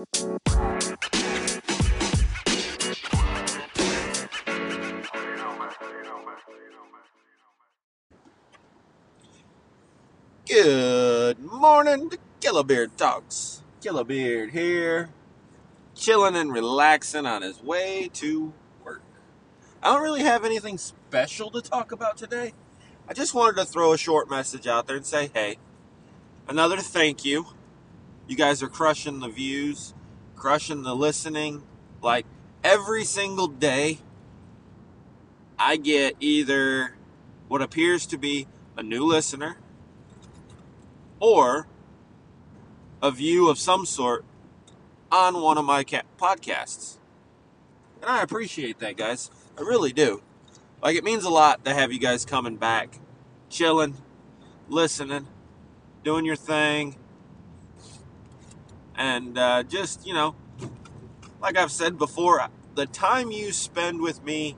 Good morning to Killabeard Talks. Killabeard here, chilling and relaxing on his way to work. I don't really have anything special to talk about today. I just wanted to throw a short message out there and say, hey, another thank you. You guys are crushing the views, crushing the listening. Like every single day, I get either what appears to be a new listener or a view of some sort on one of my podcasts. And I appreciate that, guys. I really do. Like, it means a lot to have you guys coming back, chilling, listening, doing your thing, and uh, just, you know, like I've said before, the time you spend with me,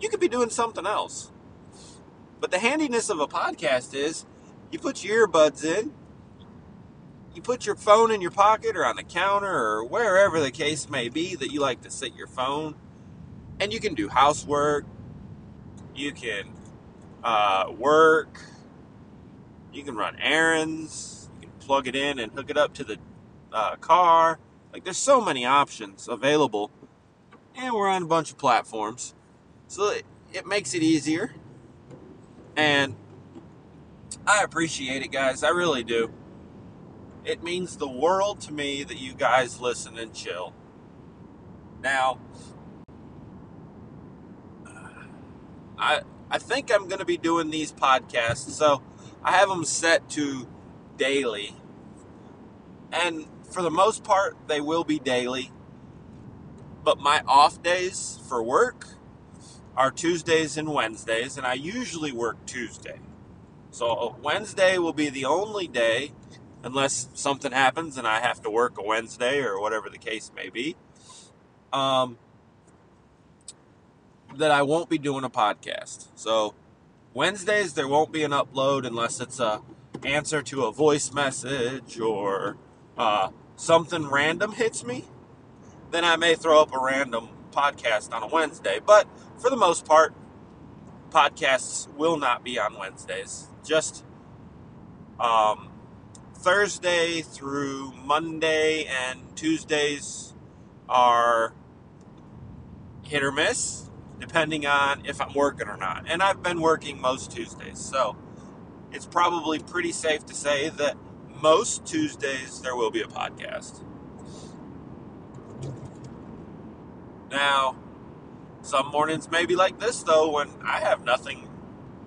you could be doing something else. But the handiness of a podcast is you put your earbuds in, you put your phone in your pocket or on the counter or wherever the case may be that you like to sit your phone, and you can do housework, you can uh, work, you can run errands, plug it in and hook it up to the uh, car. Like, there's so many options available, and we're on a bunch of platforms, so it, it makes it easier. And I appreciate it, guys. I really do. It means the world to me that you guys listen and chill. Now, I I think I'm going to be doing these podcasts, so I have them set to daily. And for the most part, they will be daily. But my off days for work are Tuesdays and Wednesdays, and I usually work Tuesday. So Wednesday will be the only day, unless something happens and I have to work a Wednesday or whatever the case may be, um, that I won't be doing a podcast. So Wednesdays there won't be an upload unless it's a answer to a voice message or uh, something random hits me. Then I may throw up a random podcast on a Wednesday. But for the most part, podcasts will not be on Wednesdays just um, Thursday through Monday and Tuesdays are hit or miss, depending on if I'm working or not. And I've been working most Tuesdays, so it's probably pretty safe to say that most Tuesdays there will be a podcast. Now, some mornings may be like this though, when I have nothing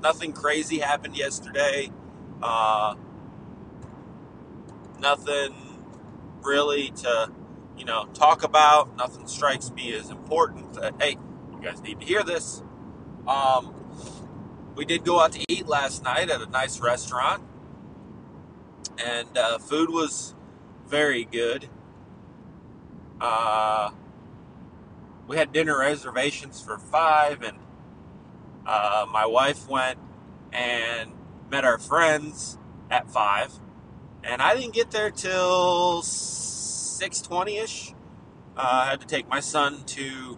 nothing crazy happened yesterday. Uh, nothing really to, you know, talk about. Nothing strikes me as important that, hey, you guys need to hear this. Um, we did go out to eat last night at a nice restaurant, and uh, food was very good. Uh, we had dinner reservations for five, and uh, my wife went and met our friends at five, and I didn't get there till six twenty ish. Uh, I had to take my son to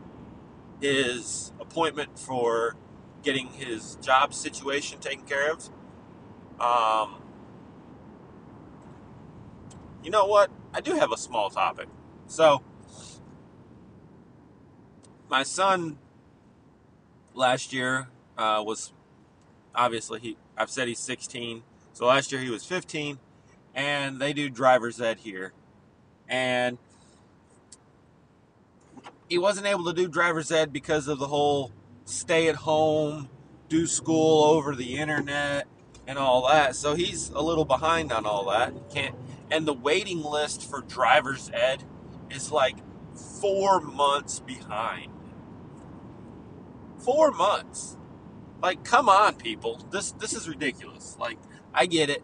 his appointment for getting his job situation taken care of. Um, you know what? I do have a small topic. So, my son last year uh, was obviously he. I've said he's 16. So last year he was 15, and they do driver's ed here, and he wasn't able to do driver's ed because of the whole stay at home, do school over the internet, and all that. So he's a little behind on all that. Can't and the waiting list for driver's ed is like four months behind. Four months. Like, come on, people. This this is ridiculous. Like, I get it.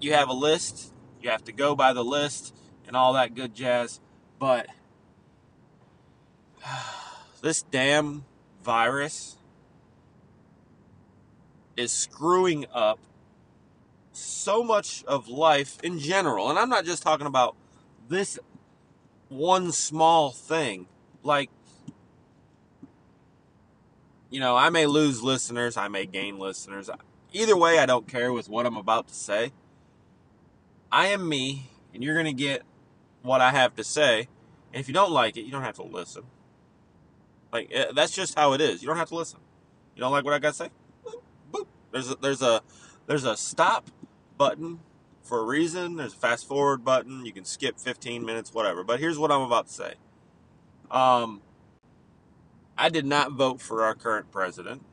You have a list. You have to go by the list and all that good jazz. But this damn virus is screwing up so much of life in general, and I'm not just talking about this one small thing. Like, you know, I may lose listeners, I may gain listeners. Either way, I don't care with what I'm about to say. I am me, and you're going to get what I have to say. And if you don't like it, you don't have to listen. Like eh, that's just how it is. You don't have to listen. You don't like what I got to say? There's a, there's a there's a stop button for a reason. There's a fast forward button. You can skip 15 minutes, whatever. But here's what I'm about to say. Um, I did not vote for our current president.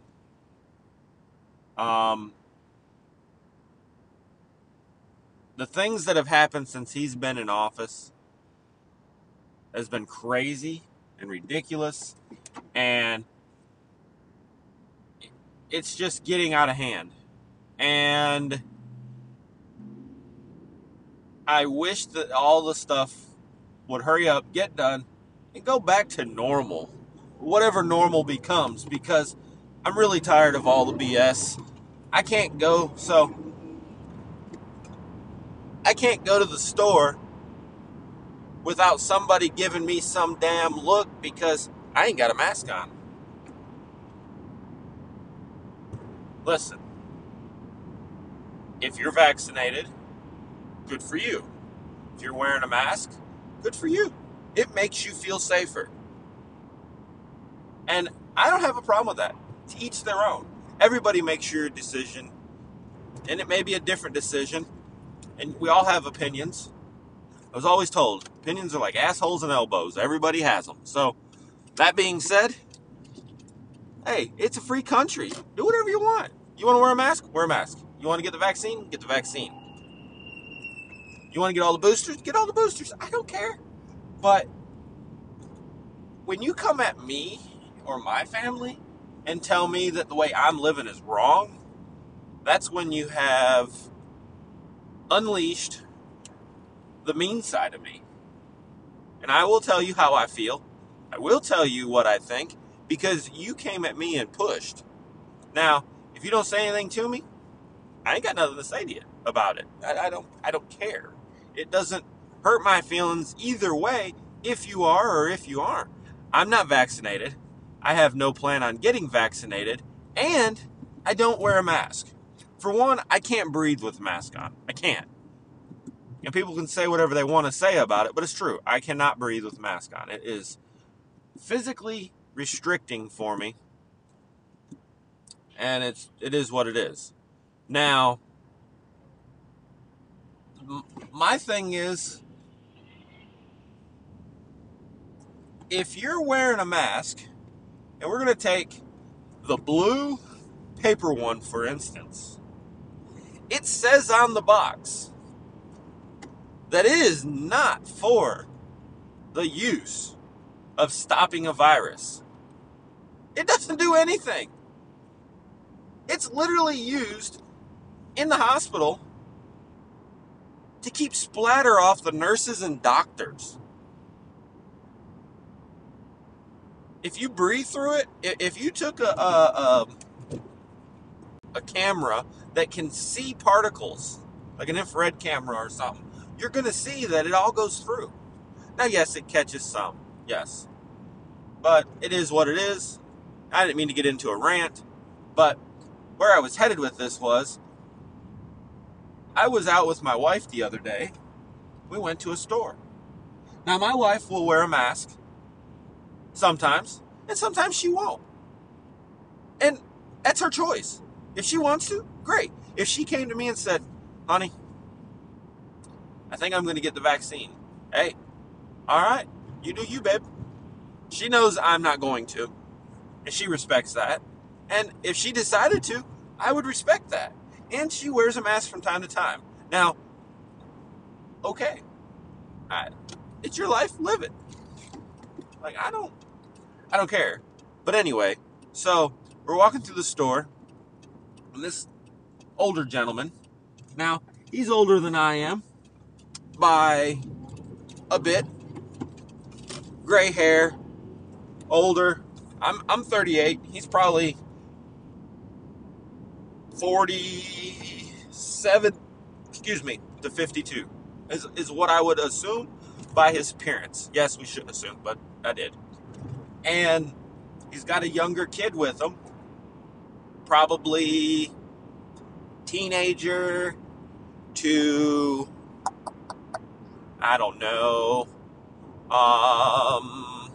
Um, the things that have happened since he's been in office has been crazy and ridiculous and it's just getting out of hand. And i wish that all the stuff would hurry up get done and go back to normal. Whatever normal becomes because i'm really tired of all the bs i can't go so i can't go to the store without somebody giving me some damn look because I ain't got a mask on. Listen, if you're vaccinated, good for you. If you're wearing a mask, good for you. It makes you feel safer. And I don't have a problem with that. To each their own. Everybody makes your decision, and it may be a different decision, and we all have opinions. I was always told opinions are like assholes and elbows. Everybody has them. So, that being said, hey, it's a free country. Do whatever you want. You want to wear a mask? Wear a mask. You want to get the vaccine? Get the vaccine. You want to get all the boosters? Get all the boosters. I don't care. But when you come at me or my family and tell me that the way I'm living is wrong, that's when you have unleashed the mean side of me. And I will tell you how I feel. I will tell you what I think because you came at me and pushed. Now, if you don't say anything to me, I ain't got nothing to say to you about it. I, I don't I don't care. It doesn't hurt my feelings either way if you are or if you aren't. I'm not vaccinated. I have no plan on getting vaccinated, and I don't wear a mask. For one, I can't breathe with a mask on. I can't. And people can say whatever they want to say about it, but it's true. I cannot breathe with a mask on. It is physically restricting for me. And it's it is what it is. Now, my thing is if you're wearing a mask, and we're going to take the blue paper one for instance, it says on the box that is not for the use of stopping a virus. It doesn't do anything. It's literally used in the hospital to keep splatter off the nurses and doctors. If you breathe through it, if you took a, a, a, a camera that can see particles, like an infrared camera or something, you're going to see that it all goes through. Now, yes, it catches some, yes. But it is what it is. I didn't mean to get into a rant, but where I was headed with this was I was out with my wife the other day. We went to a store. Now, my wife will wear a mask sometimes, and sometimes she won't. And that's her choice. If she wants to, great. If she came to me and said, honey, I think I'm going to get the vaccine. Hey, all right, you do you, babe. She knows I'm not going to, and she respects that. And if she decided to, I would respect that. And she wears a mask from time to time. Now, okay, I, it's your life, live it. Like I don't, I don't care. But anyway, so we're walking through the store, and this older gentleman. Now he's older than I am by a bit. Gray hair, older. I'm I'm 38. He's probably 47, excuse me, to 52 is, is what I would assume by his appearance. Yes, we shouldn't assume, but I did. And he's got a younger kid with him, probably teenager to I don't know, um,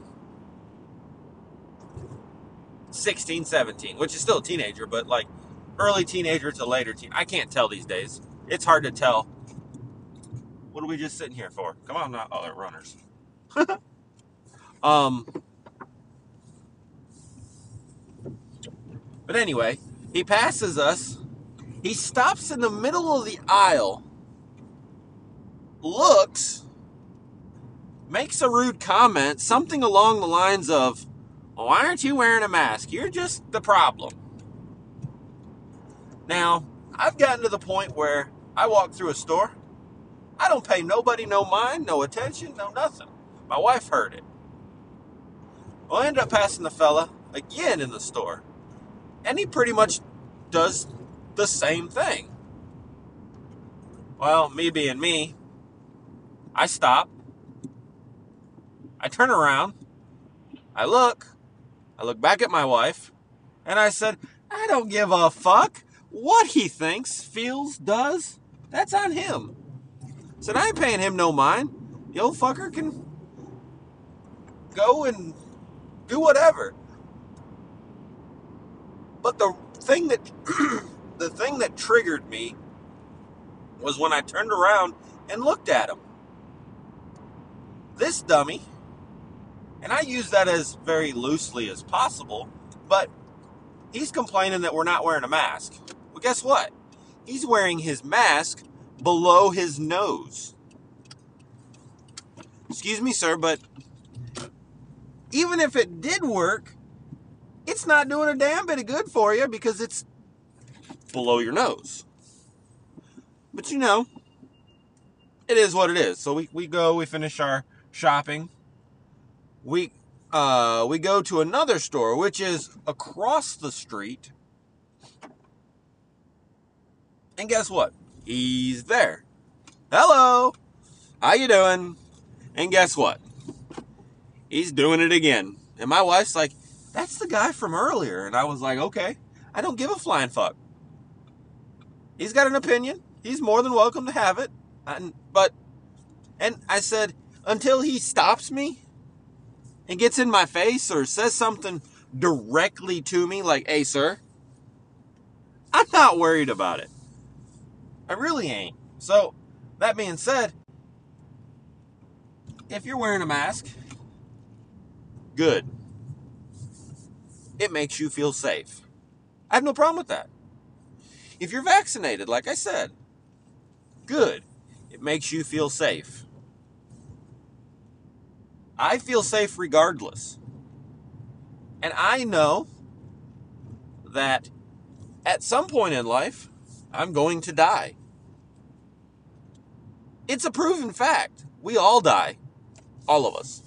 16, 17, which is still a teenager, but like early teenager to later teen. I can't tell these days. It's hard to tell. What are we just sitting here for? Come on, not other runners. um, but anyway, he passes us. He stops in the middle of the aisle, looks, makes a rude comment, something along the lines of, Why aren't you wearing a mask? You're just the problem. Now, I've gotten to the point where I walk through a store, I don't pay nobody no mind, no attention, no nothing. My wife heard it. Well, I ended up passing the fella again in the store, and he pretty much does the same thing. Well, me being me, I stop, I turn around, I look, I look back at my wife, and I said, I don't give a fuck what he thinks, feels, does. That's on him. Said, I ain't paying him no mind. The old fucker can go and do whatever. But the thing that the thing that triggered me was when I turned around and looked at him. This dummy and I use that as very loosely as possible, but he's complaining that we're not wearing a mask. Well, guess what? He's wearing his mask below his nose. Excuse me, sir, but even if it did work, it's not doing a damn bit of good for you because it's below your nose. But you know, it is what it is. So we, we go, we finish our shopping we uh, we go to another store, which is across the street. And guess what? He's there. Hello. How you doing? And guess what? He's doing it again. And my wife's like, that's the guy from earlier. And I was like, okay, I don't give a flying fuck. He's got an opinion. He's more than welcome to have it. And, but, and I said, until he stops me and gets in my face or says something directly to me, like, hey, sir, I'm not worried about it. I really ain't. So, that being said, if you're wearing a mask, good. It makes you feel safe. I have no problem with that. If you're vaccinated, like I said, good. It makes you feel safe. I feel safe regardless. And I know that at some point in life, I'm going to die. It's a proven fact. We all die. All of us.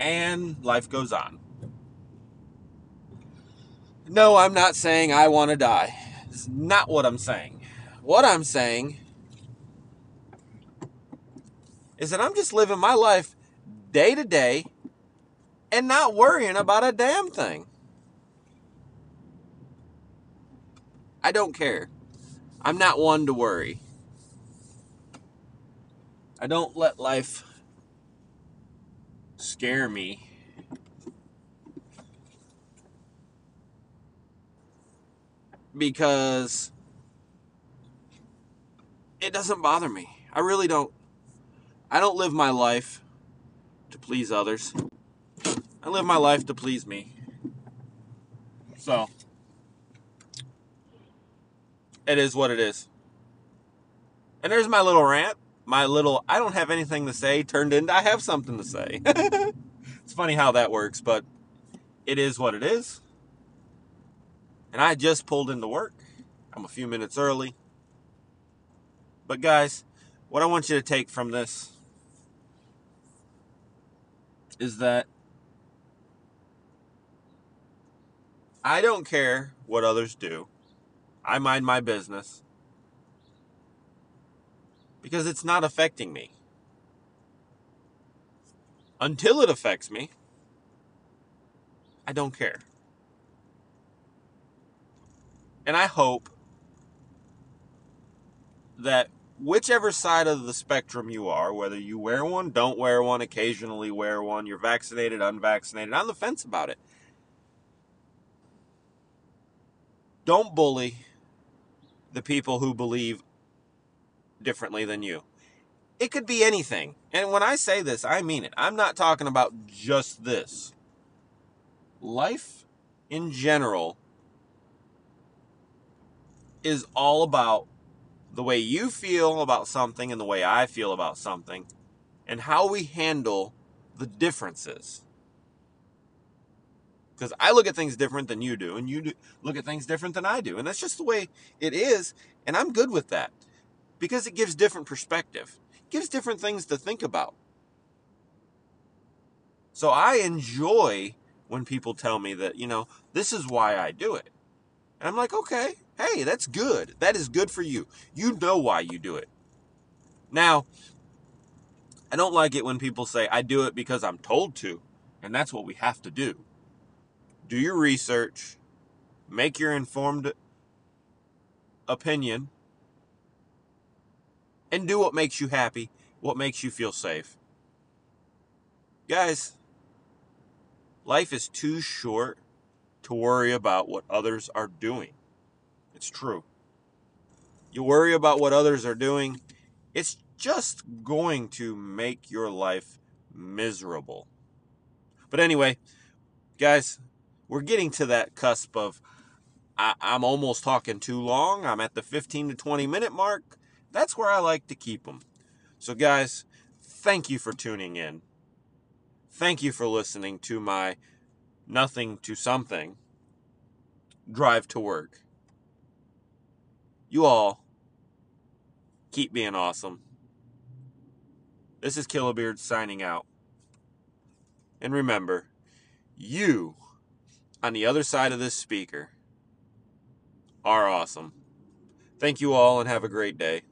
And life goes on. No, I'm not saying I want to die. It's not what I'm saying. What I'm saying is that I'm just living my life day to day and not worrying about a damn thing. I don't care. I'm not one to worry. I don't let life scare me. Because it doesn't bother me. I really don't. I don't live my life to please others. I live my life to please me. So, it is what it is. And there's my little rant. My little, I don't have anything to say turned into I have something to say. it's funny how that works, but it is what it is. And I just pulled into work. I'm a few minutes early. But, guys, what I want you to take from this is that I don't care what others do. I mind my business. Because it's not affecting me. Until it affects me, I don't care. And I hope that whichever side of the spectrum you are, whether you wear one, don't wear one, occasionally wear one, you're vaccinated, unvaccinated, on the fence about it. Don't bully the people who believe differently than you. It could be anything. And when I say this, I mean it. I'm not talking about just this. Life in general is all about the way you feel about something and the way I feel about something and how we handle the differences. Because I look at things different than you do, and you look at things different than I do. And that's just the way it is. And I'm good with that because it gives different perspective, it gives different things to think about. So I enjoy when people tell me that, you know, this is why I do it. And I'm like, okay, hey, that's good. That is good for you. You know why you do it. Now, I don't like it when people say, I do it because I'm told to. And that's what we have to do. Do your research, make your informed opinion, and do what makes you happy, what makes you feel safe. Guys, life is too short to worry about what others are doing. It's true. You worry about what others are doing, it's just going to make your life miserable. But anyway, guys, we're getting to that cusp of I, am almost talking too long. I'm at the 15 to 20 minute mark. That's where I like to keep them. So, guys, thank you for tuning in. Thank you for listening to my nothing to something drive to work. You all keep being awesome. This is Killabeard signing out. And remember, you on the other side of this speaker are awesome. Thank you all and have a great day.